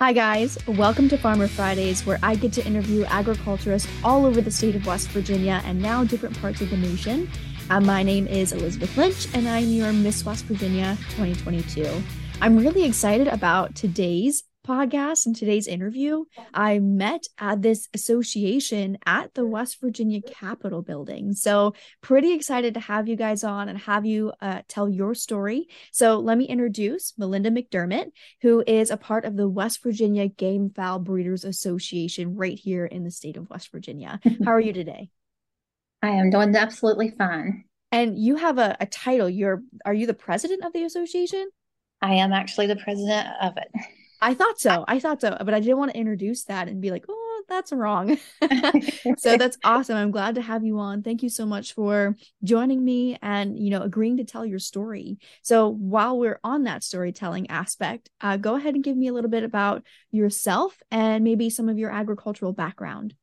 Hi, guys. Welcome to Farmer Fridays, where I get to interview agriculturists all over the state of West Virginia and now different parts of the nation. Uh, my name is Elizabeth Lynch, and I'm your Miss West Virginia 2022. I'm really excited about today's podcast and today's interview, I met at this association at the West Virginia Capitol building. So, pretty excited to have you guys on and have you uh, tell your story. So, let me introduce Melinda McDerment, who is a part of the West Virginia Game Fowl Breeders Association right here in the state of West Virginia. How are you today? I am doing absolutely fine. And you have a, a title. You're are you the president of the association? I am actually the president of it. I thought so. I thought so, but I didn't want to introduce that and be like, oh, that's wrong. so that's awesome. I'm glad to have you on. Thank you so much for joining me and, you know, agreeing to tell your story. So while we're on that storytelling aspect, uh, go ahead and give me a little bit about yourself and maybe some of your agricultural background.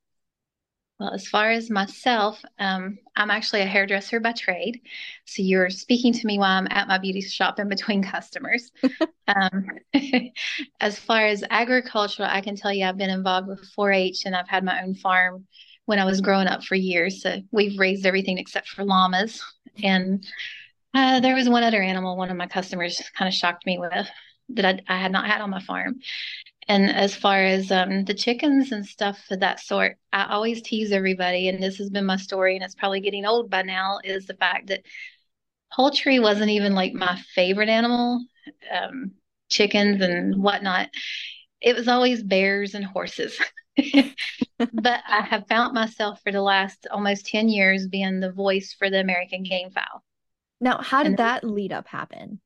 Well, as far as myself, um, I'm actually a hairdresser by trade. So you're speaking to me while I'm at my beauty shop in between customers. um, as far as agriculture, I can tell you I've been involved with 4 H and I've had my own farm when I was growing up for years. So we've raised everything except for llamas. And uh, there was one other animal one of my customers kind of shocked me with that I, I had not had on my farm. And as far as um, the chickens and stuff of that sort, I always tease everybody, and this has been my story, and it's probably getting old by now, is the fact that poultry wasn't even like my favorite animal, um, chickens and whatnot. It was always bears and horses. but I have found myself for the last almost 10 years being the voice for the American game fowl. Now, how did and that lead up happen?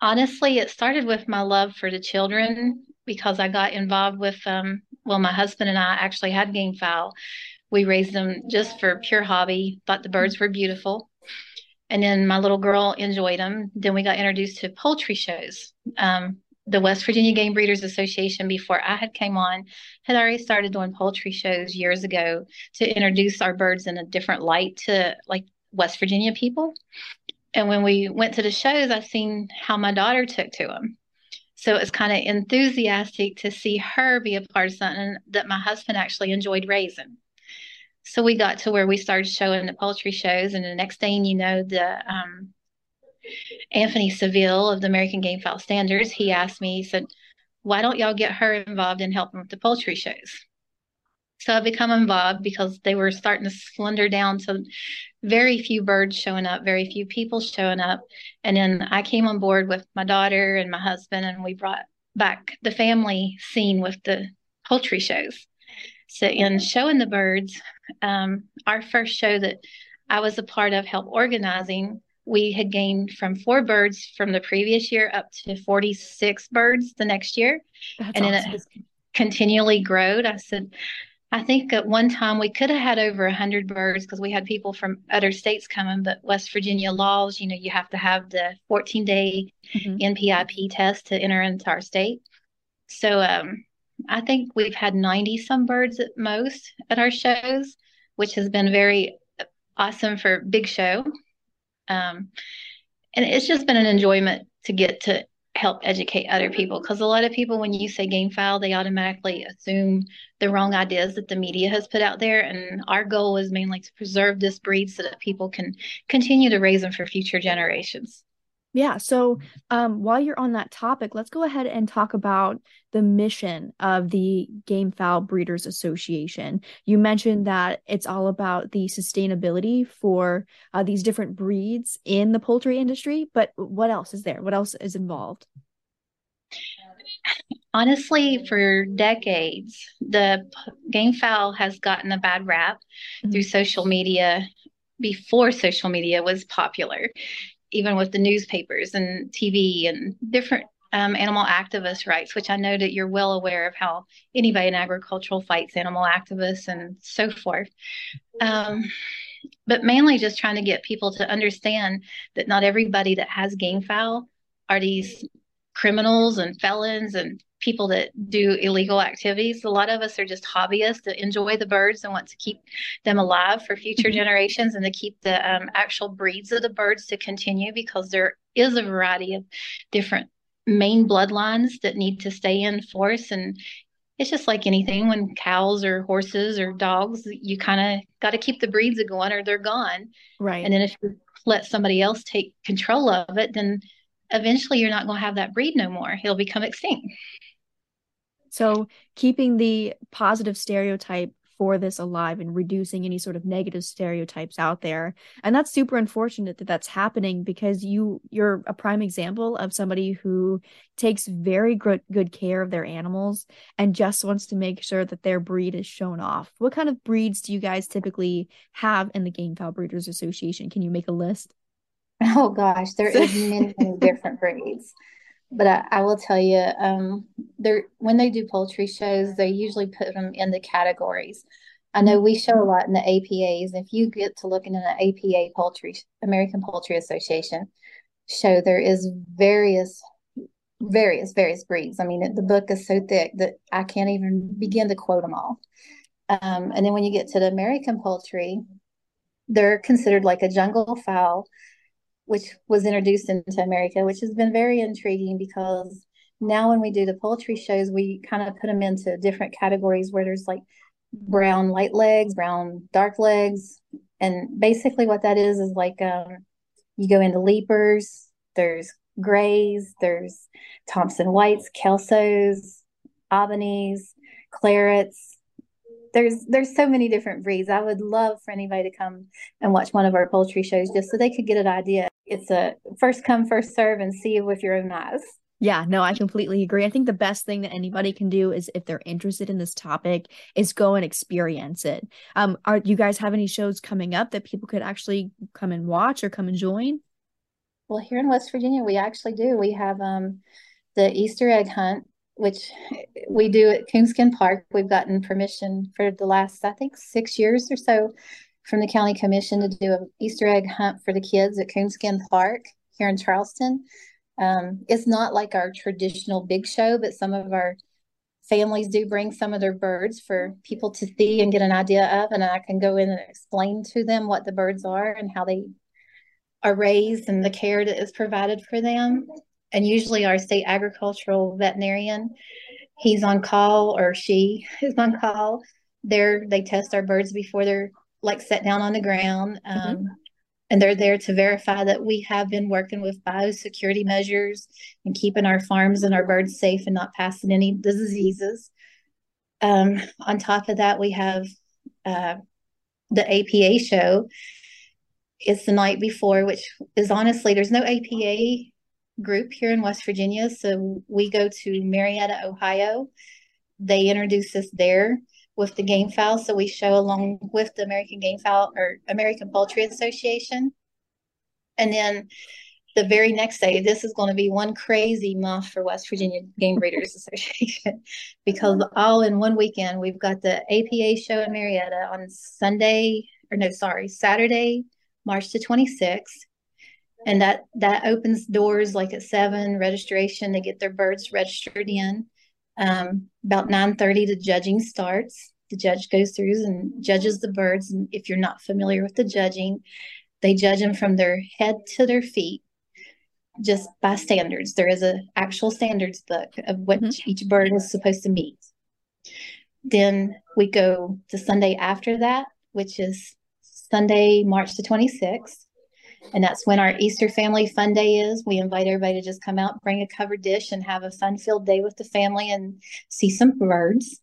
Honestly, it started with my love for the children because I got involved with, um, well, my husband and I actually had game fowl. We raised them just for pure hobby, thought the birds were beautiful. And then my little girl enjoyed them. Then we got introduced to poultry shows. Um, the West Virginia Game Breeders Association, before I had came on, had already started doing poultry shows years ago to introduce our birds in a different light to like West Virginia people. And when we went to the shows, I seen how my daughter took to them. So it's kind of enthusiastic to see her be a part of something that my husband actually enjoyed raising. So we got to where we started showing the poultry shows, and the next thing you know, the um, Anthony Seville of the American Game Fowl Standards, he asked me, he said, "Why don't y'all get her involved in helping with the poultry shows?" So I become involved because they were starting to slender down to very few birds showing up, very few people showing up. And then I came on board with my daughter and my husband, and we brought back the family scene with the poultry shows. So, in showing the birds, um, our first show that I was a part of help organizing, we had gained from four birds from the previous year up to 46 birds the next year. That's and awesome. then it has continually grown. I said, I think at one time we could have had over 100 birds because we had people from other states coming, but West Virginia laws, you know, you have to have the 14 day mm-hmm. NPIP test to enter into our state. So um, I think we've had 90 some birds at most at our shows, which has been very awesome for big show. Um, and it's just been an enjoyment to get to help educate other people because a lot of people when you say game fowl they automatically assume the wrong ideas that the media has put out there and our goal is mainly to preserve this breed so that people can continue to raise them for future generations yeah so um, while you're on that topic let's go ahead and talk about the mission of the game fowl breeders association. You mentioned that it's all about the sustainability for uh, these different breeds in the poultry industry but what else is there? What else is involved? Honestly for decades the game fowl has gotten a bad rap mm-hmm. through social media before social media was popular even with the newspapers and TV and different um, animal activist rights, which I know that you're well aware of how anybody in agricultural fights animal activists and so forth. Um, but mainly just trying to get people to understand that not everybody that has game fowl are these criminals and felons and people that do illegal activities. A lot of us are just hobbyists that enjoy the birds and want to keep them alive for future mm-hmm. generations and to keep the um, actual breeds of the birds to continue because there is a variety of different main bloodlines that need to stay in force and it's just like anything when cows or horses or dogs you kind of got to keep the breeds going or they're gone right and then if you let somebody else take control of it then eventually you're not going to have that breed no more. It'll become extinct. So keeping the positive stereotype for this alive and reducing any sort of negative stereotypes out there and that's super unfortunate that that's happening because you you're a prime example of somebody who takes very good good care of their animals and just wants to make sure that their breed is shown off. What kind of breeds do you guys typically have in the game fowl breeders association? Can you make a list oh gosh there is many, many different breeds but I, I, will tell you, um, they're when they do poultry shows, they usually put them in the categories. I know we show a lot in the APAs. If you get to looking in the APA Poultry American Poultry Association show, there is various, various, various breeds. I mean, the book is so thick that I can't even begin to quote them all. Um, and then when you get to the American poultry, they're considered like a jungle fowl which was introduced into America, which has been very intriguing because now when we do the poultry shows, we kind of put them into different categories where there's like brown light legs, brown dark legs. And basically what that is is like um, you go into Leipers, there's grays, there's Thompson whites, kelsos, Albanese, clarets, there's there's so many different breeds. I would love for anybody to come and watch one of our poultry shows just so they could get an idea. It's a first come first serve and see with your own eyes. Yeah, no, I completely agree. I think the best thing that anybody can do is if they're interested in this topic is go and experience it. Um are you guys have any shows coming up that people could actually come and watch or come and join? Well, here in West Virginia we actually do. We have um the Easter egg hunt which we do at Coonskin Park. We've gotten permission for the last, I think, six years or so from the county commission to do an Easter egg hunt for the kids at Coonskin Park here in Charleston. Um, it's not like our traditional big show, but some of our families do bring some of their birds for people to see and get an idea of. And I can go in and explain to them what the birds are and how they are raised and the care that is provided for them and usually our state agricultural veterinarian he's on call or she is on call there they test our birds before they're like set down on the ground mm-hmm. um, mm-hmm. and they're there to verify that we have been working with biosecurity measures and keeping our farms and our birds safe and not passing any diseases um, on top of that we have uh, the apa show it's the night before which is honestly there's no apa group here in West Virginia. So we go to Marietta, Ohio. They introduce us there with the game fowl. So we show along with the American Game Fowl or American Poultry Association. And then the very next day, this is going to be one crazy month for West Virginia Game Breeders Association because all in one weekend, we've got the APA show in Marietta on Sunday, or no, sorry, Saturday, March the 26th and that that opens doors like at seven registration they get their birds registered in um, about 9.30 the judging starts. The judge goes through and judges the birds. And if you're not familiar with the judging they judge them from their head to their feet just by standards. There is an actual standards book of what mm-hmm. each bird is supposed to meet. Then we go to sunday after that which is sunday march the 26th and that's when our Easter family fun day is. We invite everybody to just come out, bring a covered dish, and have a fun filled day with the family and see some birds.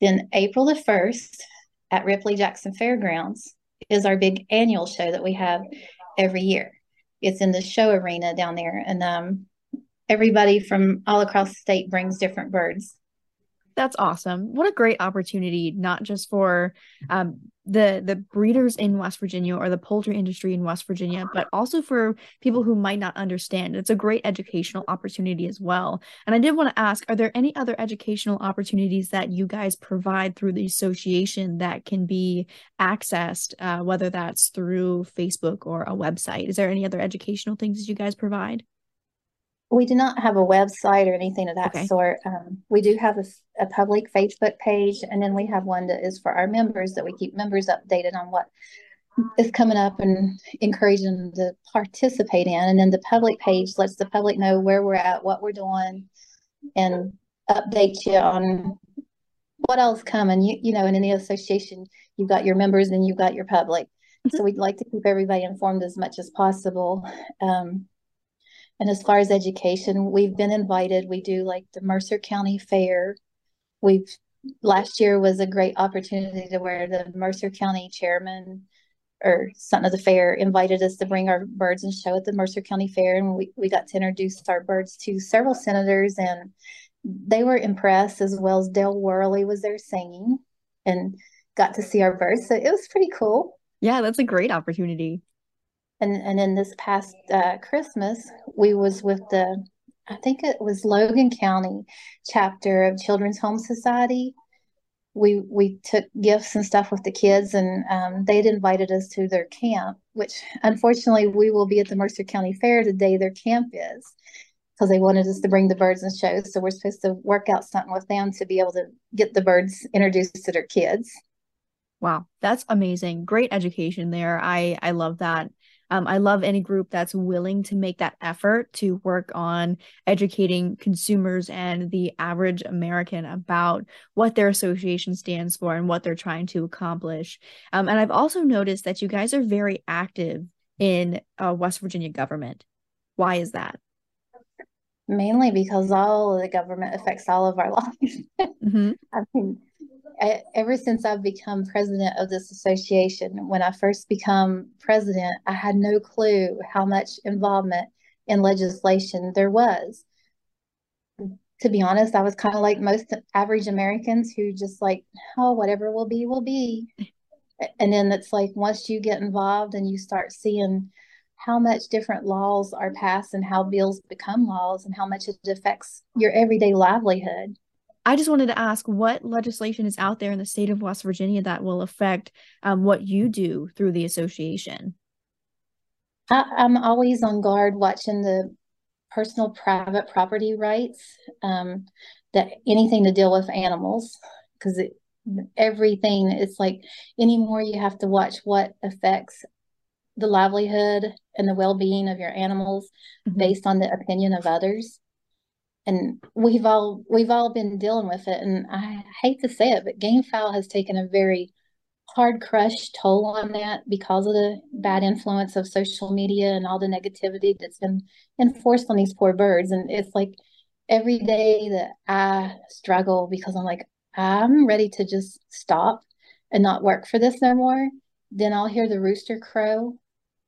Then April the 1st at Ripley Jackson Fairgrounds is our big annual show that we have every year. It's in the show arena down there, and um, everybody from all across the state brings different birds. That's awesome. What a great opportunity, not just for um, the the breeders in West Virginia or the poultry industry in West Virginia, but also for people who might not understand. It's a great educational opportunity as well. And I did want to ask, are there any other educational opportunities that you guys provide through the association that can be accessed, uh, whether that's through Facebook or a website? Is there any other educational things that you guys provide? We do not have a website or anything of that okay. sort. Um, we do have a, a, public Facebook page, and then we have one that is for our members that we keep members updated on what is coming up and encouraging them to participate in. And then the public page lets the public know where we're at, what we're doing, and update you on what else coming. You you know, in any association, you've got your members and you've got your public. Mm-hmm. So we'd like to keep everybody informed as much as possible. Um, and as far as education, we've been invited. We do like the Mercer County Fair. We've last year was a great opportunity to where the Mercer County chairman or something of the fair invited us to bring our birds and show at the Mercer County Fair, and we, we got to introduce our birds to several senators, and they were impressed as well as Dale Worley was there singing, and got to see our birds. So it was pretty cool. Yeah, that's a great opportunity. And and in this past uh, Christmas, we was with the I think it was Logan County chapter of Children's Home Society we we took gifts and stuff with the kids, and um, they'd invited us to their camp. Which unfortunately, we will be at the Mercer County Fair the day their camp is, because they wanted us to bring the birds and shows. So we're supposed to work out something with them to be able to get the birds introduced to their kids. Wow, that's amazing! Great education there. I I love that. Um, I love any group that's willing to make that effort to work on educating consumers and the average American about what their association stands for and what they're trying to accomplish. Um, and I've also noticed that you guys are very active in uh, West Virginia government. Why is that? Mainly because all of the government affects all of our lives. mm-hmm. I mean, I, ever since I've become president of this association, when I first become president, I had no clue how much involvement in legislation there was. To be honest, I was kind of like most average Americans who just like, oh, whatever will be, will be. And then it's like once you get involved and you start seeing how much different laws are passed and how bills become laws and how much it affects your everyday livelihood I just wanted to ask what legislation is out there in the state of West Virginia that will affect um, what you do through the association. I, am always on guard watching the personal private property rights, um, that anything to deal with animals, because everything it's like anymore you have to watch what affects the livelihood and the well-being of your animals mm-hmm. based on the opinion of others and we've all we've all been dealing with it and i hate to say it but game fowl has taken a very hard crush toll on that because of the bad influence of social media and all the negativity that's been enforced on these poor birds. And it's like every day that i struggle because i'm like i'm ready to just stop and not work for this no more then i'll hear the rooster crow.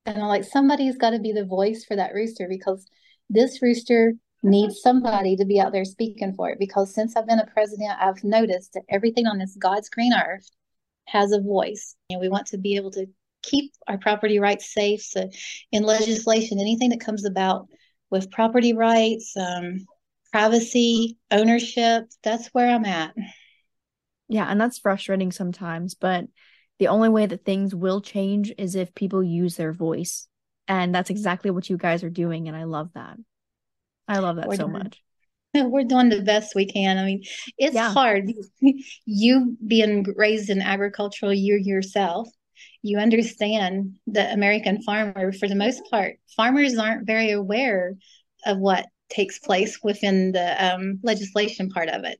And i'm like somebody's got to be the voice for that rooster because this rooster needs somebody to be out there speaking for it because since I've been a president, I've noticed that everything on this God's green earth has a voice. And we want to be able to keep our property rights safe. So, in legislation, anything that comes about with property rights, um, privacy, ownership, that's where I'm at. Yeah, and that's frustrating sometimes, but the only way that things will change is if people use their voice. And that's exactly what you guys are doing. And I love that. I love that we're so doing, much. We're doing the best we can. I mean, it's yeah. hard. you being raised in agricultural, you yourself, you understand the American farmer for the most part. Farmers aren't very aware of what takes place within the um, legislation part of it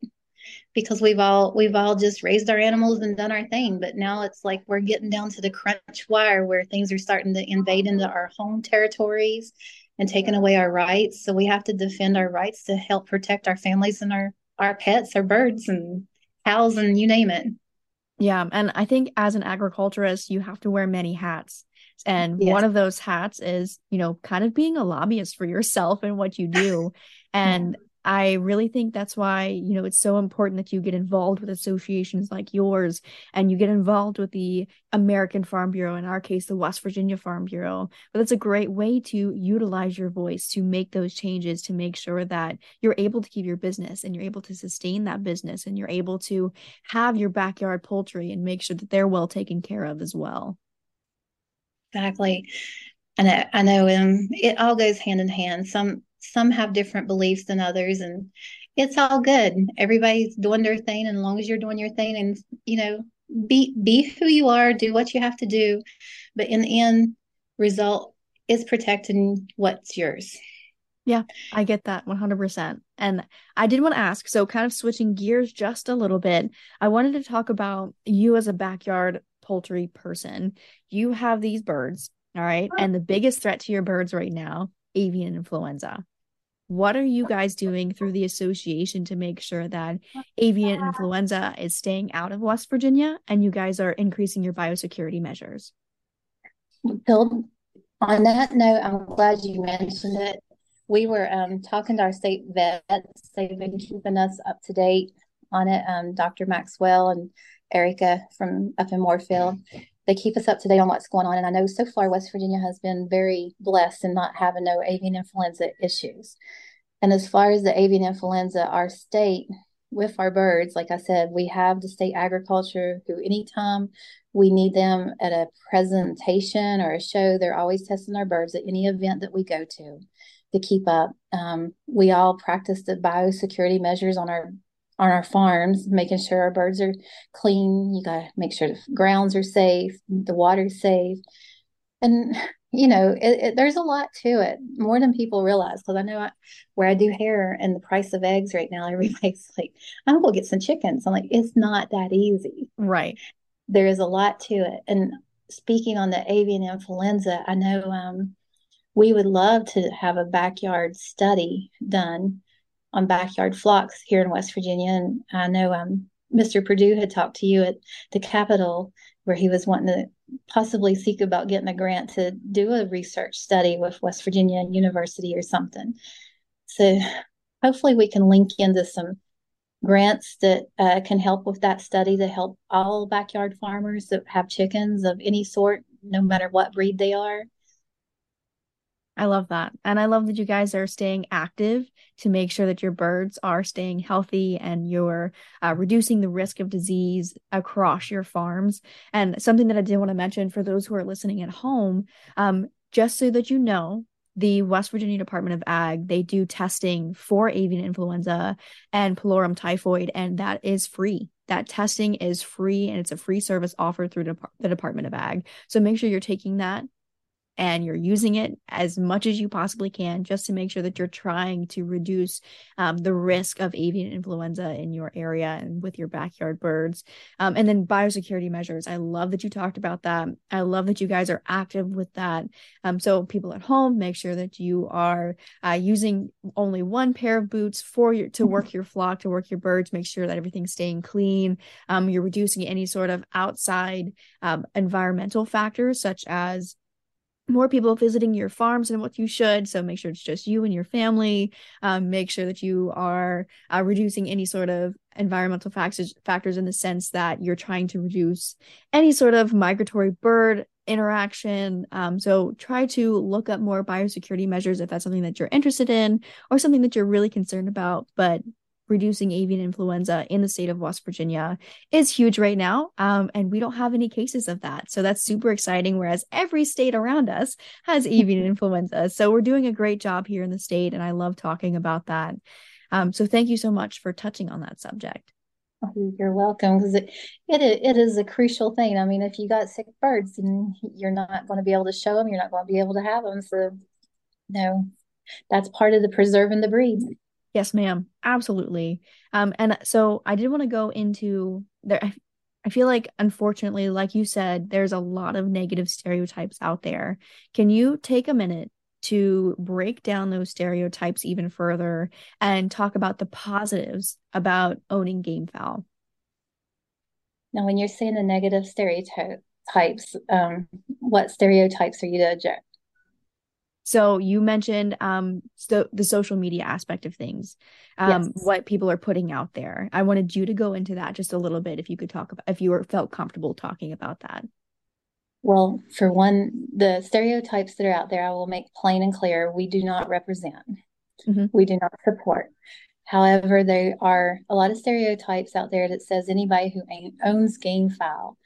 because we've all we've all just raised our animals and done our thing but now it's like we're getting down to the crunch wire where things are starting to invade into our home territories and taken away our rights. So we have to defend our rights to help protect our families and our our pets, our birds and cows and you name it. Yeah, and I think as an agriculturist, you have to wear many hats. And yes. one of those hats is, you know, kind of being a lobbyist for yourself and what you do. And I really think that's why, you know, it's so important that you get involved with associations like yours and you get involved with the American Farm Bureau, in our case, the West Virginia Farm Bureau. But that's a great way to utilize your voice to make those changes to make sure that you're able to keep your business and you're able to sustain that business and you're able to have your backyard poultry and make sure that they're well taken care of as well. Exactly. I know, I know um, it all goes hand in hand. Some some have different beliefs than others and it's all good everybody's doing their thing and as long as you're doing your thing and you know be be who you are, do what you have to do, but in the end result is protecting what's yours. Yeah, I get that 100%. And I did want to ask so, kind of switching gears just a little bit, I wanted to talk about you as a backyard poultry person. You have these birds, all right? And the biggest threat to your birds right now, avian influenza. What are you guys doing through the association to make sure that avian influenza is staying out of West Virginia and you guys are increasing your biosecurity measures? Bill, on that note, I'm glad you mentioned it. We were um, talking to our state vets. They've been keeping us up to date on it. Um, Dr. Maxwell and Erica from up in Moorefield. They keep us up to date on what's going on. And I know so far West Virginia has been very blessed in not having no avian influenza issues. And as far as the avian influenza, our state with our birds, like I said, we have the state agriculture who anytime we need them at a presentation or a show, they're always testing our birds at any event that we go to to keep up. Um, we all practice the biosecurity measures on our on our farms, making sure our birds are clean. You got to make sure the grounds are safe, the water's safe, and you know, it, it, there's a lot to it, more than people realize. Because I know I, where I do hair and the price of eggs right now, everybody's like, "I'm gonna get some chickens." I'm like, it's not that easy, right? There is a lot to it. And speaking on the avian influenza, I know um, we would love to have a backyard study done on backyard flocks here in West Virginia. And I know um, Mr. Purdue had talked to you at the Capitol where he was wanting to possibly seek about getting a grant to do a research study with West Virginia University or something. So hopefully we can link into some grants that uh, can help with that study to help all backyard farmers that have chickens of any sort, no matter what breed they are. I love that. And I love that you guys are staying active to make sure that your birds are staying healthy and you're uh, reducing the risk of disease across your farms. And something that I did want to mention for those who are listening at home, um, just so that you know, the West Virginia Department of Ag, they do testing for avian influenza and pullorum typhoid, and that is free. That testing is free and it's a free service offered through the Department of Ag. So make sure you're taking that and you're using it as much as you possibly can just to make sure that you're trying to reduce um, the risk of avian influenza in your area and with your backyard birds. Um, and then biosecurity measures. I love that you talked about that. I love that you guys are active with that. Um, so people at home, make sure that you are uh, using only one pair of boots for your to work your flock, to work your birds. Make sure that everything's staying clean. Um, you're reducing any sort of outside um, environmental factors such as more people visiting your farms than what you should. So make sure it's just you and your family. Um, make sure that you are uh, reducing any sort of environmental factors factors in the sense that you're trying to reduce any sort of migratory bird interaction. Um, so try to look up more biosecurity measures if that's something that you're interested in or something that you're really concerned about. But reducing avian influenza in the state of West Virginia is huge right now. Um, and we don't have any cases of that. So that's super exciting. Whereas every state around us has avian influenza. So we're doing a great job here in the state. And I love talking about that. Um, so thank you so much for touching on that subject. Oh, you're welcome because it, it it is a crucial thing. I mean, if you got sick birds, and you're not going to be able to show them, you're not going to be able to have them. So, no, that's part of the preserving the breed. Yes, ma'am. Absolutely. Um, and so I did want to go into there. I, I feel like, unfortunately, like you said, there's a lot of negative stereotypes out there. Can you take a minute to break down those stereotypes even further and talk about the positives about owning game fowl? Now, when you're saying the negative stereotypes, um, what stereotypes are you to so you mentioned um so the social media aspect of things, um, yes. what people are putting out there. I wanted you to go into that just a little bit, if you could talk about, if you were felt comfortable talking about that. Well, for one, the stereotypes that are out there, I will make plain and clear: we do not represent, mm-hmm. we do not support. However, there are a lot of stereotypes out there that says anybody who owns game fowl,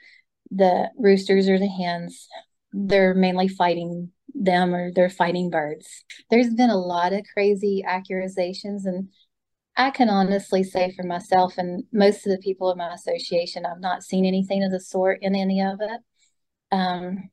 the roosters or the hens, they're mainly fighting them or they're fighting birds. There's been a lot of crazy accusations and I can honestly say for myself and most of the people in my association, I've not seen anything of the sort in any of it. Um,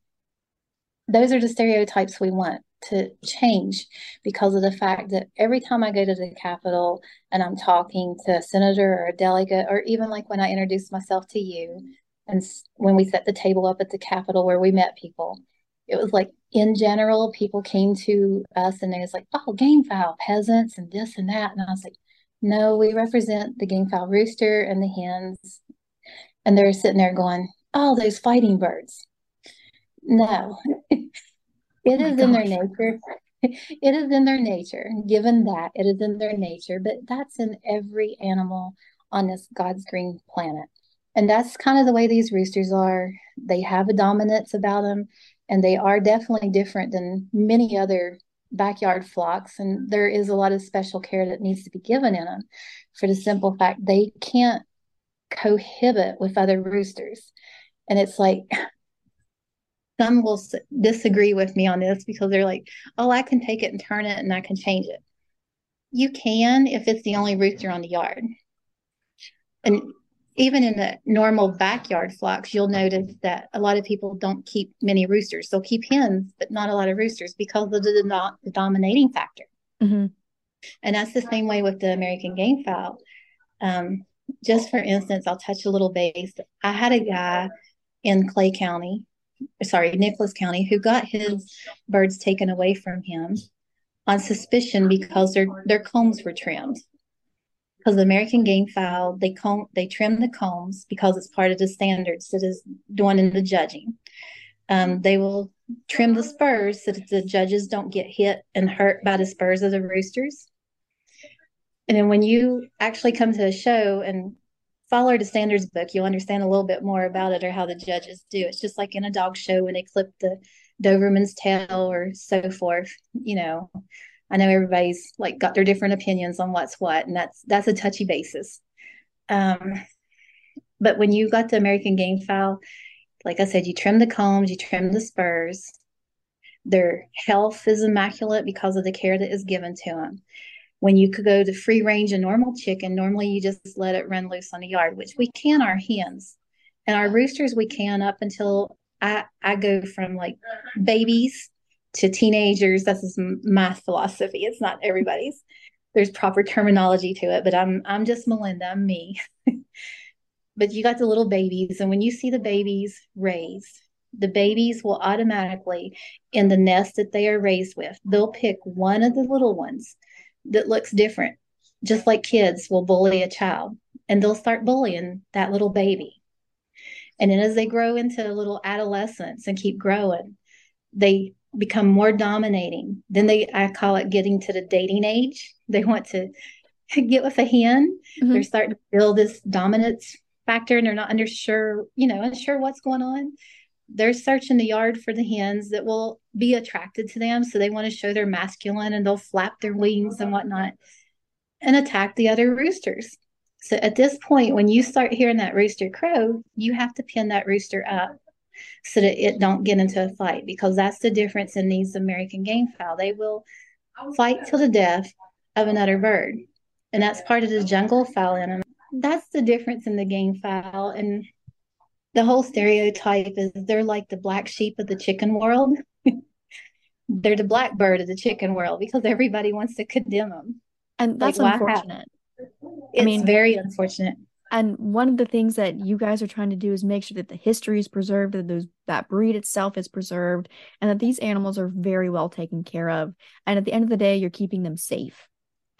those are the stereotypes we want to change because of the fact that every time I go to the Capitol and I'm talking to a senator or a delegate, or even like when I introduce myself to you, and when we set the table up at the Capitol where we met people, it was like in general, people came to us and they was like, oh, game fowl peasants and this and that. And I was like, no, we represent the game fowl rooster and the hens. And they're sitting there going, oh, those fighting birds. No, it oh is in their nature. It is in their nature, given that it is in their nature, but that's in every animal on this God's green planet. And that's kind of the way these roosters are. They have a dominance about them, and they are definitely different than many other backyard flocks. And there is a lot of special care that needs to be given in them for the simple fact they can't cohabit with other roosters. And it's like some will disagree with me on this because they're like, oh, I can take it and turn it and I can change it. You can if it's the only rooster on the yard. And even in the normal backyard flocks, you'll notice that a lot of people don't keep many roosters. They'll keep hens, but not a lot of roosters because of the, not the dominating factor. Mm-hmm. And that's the same way with the American game fowl. Um, just for instance, I'll touch a little base. I had a guy in Clay County sorry, Nicholas County, who got his birds taken away from him on suspicion because their their combs were trimmed. Because the American game fowl, they comb they trim the combs because it's part of the standards that is done in the judging. Um, they will trim the spurs so that the judges don't get hit and hurt by the spurs of the roosters. And then when you actually come to a show and follow the standards book, you'll understand a little bit more about it or how the judges do. It's just like in a dog show when they clip the Doberman's tail or so forth. You know, I know everybody's like got their different opinions on what's what, and that's that's a touchy basis. Um, but when you got the American game fowl, like I said, you trim the combs, you trim the spurs. Their health is immaculate because of the care that is given to them when you could go to free range a normal chicken, normally you just let it run loose on the yard, which we can our hens. And our roosters we can up until I, I go from like babies to teenagers. That's just my philosophy. It's not everybody's. There's proper terminology to it, but I'm I'm just Melinda, I'm me. but you got the little babies, and when you see the babies raised, the babies will automatically in the nest that they are raised with, they'll pick one of the little ones that looks different, just like kids will bully a child and they'll start bullying that little baby. And then as they grow into little adolescence and keep growing, they become more dominating. Then they, I call it getting to the dating age. They want to get with a hen. Mm-hmm. They're starting to build this dominance factor and they're not unsure, you know, unsure what's going on they're searching the yard for the hens that will be attracted to them. So they want to show they're masculine and they'll flap their wings and whatnot and attack the other roosters. So at this point, when you start hearing that rooster crow, you have to pin that rooster up so that it don't get into a fight because that's the difference in these American game fowl. They will fight till the death of another bird. And that's part of the jungle fowl in them. That's the difference in the game fowl. And the whole stereotype is they're like the black sheep of the chicken world. they're the blackbird of the chicken world because everybody wants to condemn them. And that's like, unfortunate. It's I mean, very unfortunate. And one of the things that you guys are trying to do is make sure that the history is preserved, that those that breed itself is preserved, and that these animals are very well taken care of. And at the end of the day, you're keeping them safe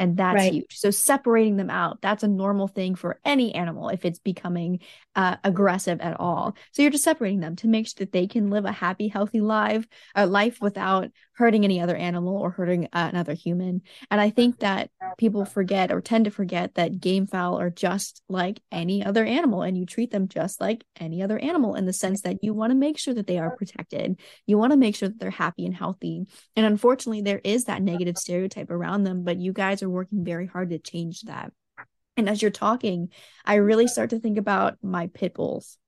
and that's right. huge. So separating them out that's a normal thing for any animal if it's becoming uh, aggressive at all. So you're just separating them to make sure that they can live a happy healthy life a life without hurting any other animal or hurting uh, another human. And i think that people forget or tend to forget that game fowl are just like any other animal and you treat them just like any other animal in the sense that you want to make sure that they are protected. You want to make sure that they're happy and healthy. And unfortunately there is that negative stereotype around them but you guys are working very hard to change that. And as you're talking, I really start to think about my pit bulls.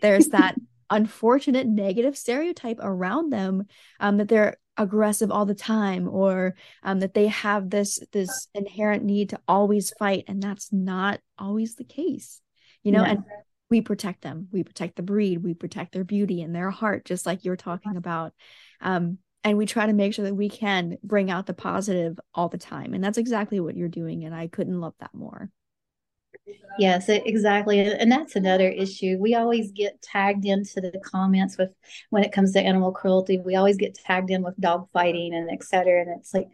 There's that unfortunate negative stereotype around them um, that they're aggressive all the time or um, that they have this this inherent need to always fight and that's not always the case you know? And we protect them. We protect the breed. We protect their beauty and their heart just like you're talking about. Um, and we try to make sure that we can bring out the positive all the time and that's exactly what you're doing and i couldn't love that more Yes, exactly. And that's another issue. We always get tagged into the comments with when it comes to animal cruelty, we always get tagged in with dog fighting and et cetera. And it's like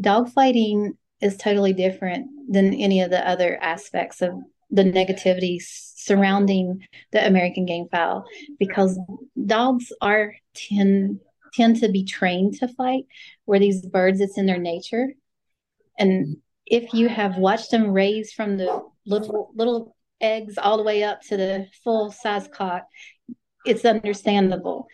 dog fighting is totally different than any of the other aspects of the negativity surrounding the American game fowl because dogs are tend tend to be trained to fight where these birds it's in their nature and if you have watched them raise from the little little eggs all the way up to the full size cock, it's understandable.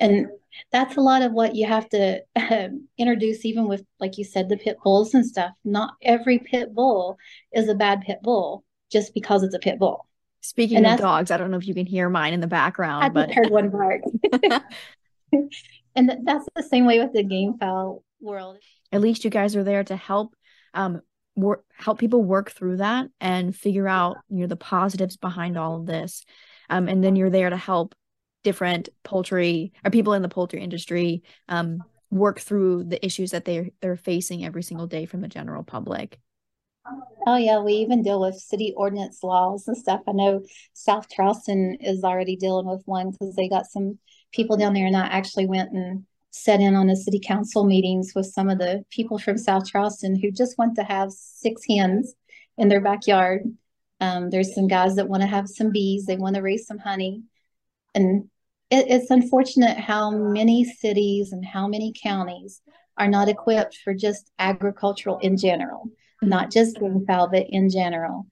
And that's a lot of what you have to uh, introduce, even with, like you said, the pit bulls and stuff. Not every pit bull is a bad pit bull just because it's a pit bull. Speaking and of dogs, I don't know if you can hear mine in the background, I but heard one bark. and that's the same way with the game fowl world. At least you guys are there to help um, work help people work through that and figure out you know the positives behind all of this um, and then you're there to help different poultry or people in the poultry industry um, work through the issues that they're they're facing every single day from the general public Oh yeah, we even deal with city ordinance laws and stuff. I know South Charleston is already dealing with one because they got some people down there, and I actually went and sat in on the city council meetings with some of the people from South Charleston who just want to have six hens in their backyard. Um, there's some guys that want to have some bees, they want to raise some honey. And it, it's unfortunate how many cities and how many counties are not equipped for just agricultural in general, not just game fowl, but in general.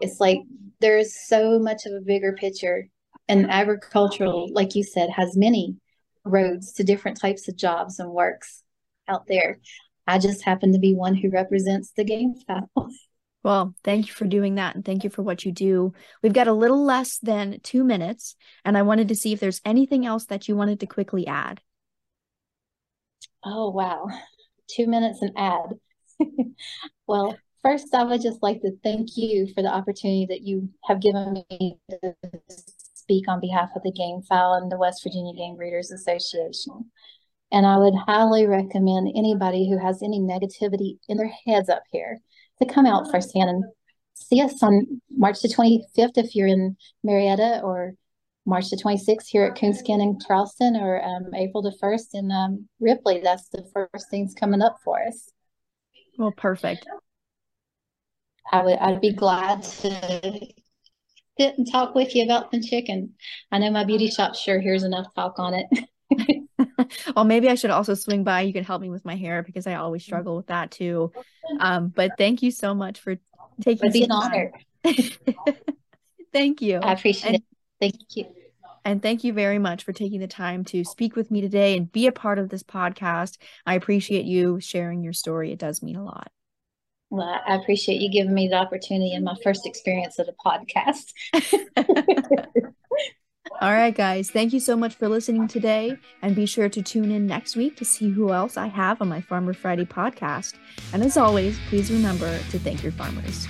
It's like there's so much of a bigger picture, and agricultural, like you said, has many roads to different types of jobs and works out there. I just happen to be one who represents the game fowl. Well, thank you for doing that and thank you for what you do. We've got a little less than two minutes, and I wanted to see if there's anything else that you wanted to quickly add. Oh, wow. Two minutes and add. well, first, I would just like to thank you for the opportunity that you have given me to speak on behalf of the game fowl and the West Virginia Game Breeders Association. And I would highly recommend anybody who has any negativity in their heads up here to come out firsthand and see us on March the 25th if you're in Marietta or March the 26th here at Coonskin in Charleston or um, April the 1st in um, Ripley. That's the first things coming up for us. Well, perfect. I would I'd be glad to sit and talk with you about the chicken. I know my beauty shop sure hears enough talk on it. well, maybe I should also swing by. You can help me with my hair because I always struggle with that too. Um, but thank you so much for taking. It'd be an honor. thank you. I appreciate and, it. Thank you. And thank you very much for taking the time to speak with me today and be a part of this podcast. I appreciate you sharing your story. It does mean a lot. Well, I appreciate you giving me the opportunity in my first experience of the podcast. All right, guys. Thank you so much for listening today. And be sure to tune in next week to see who else I have on my Farmer Friday podcast. And as always, please remember to thank your farmers.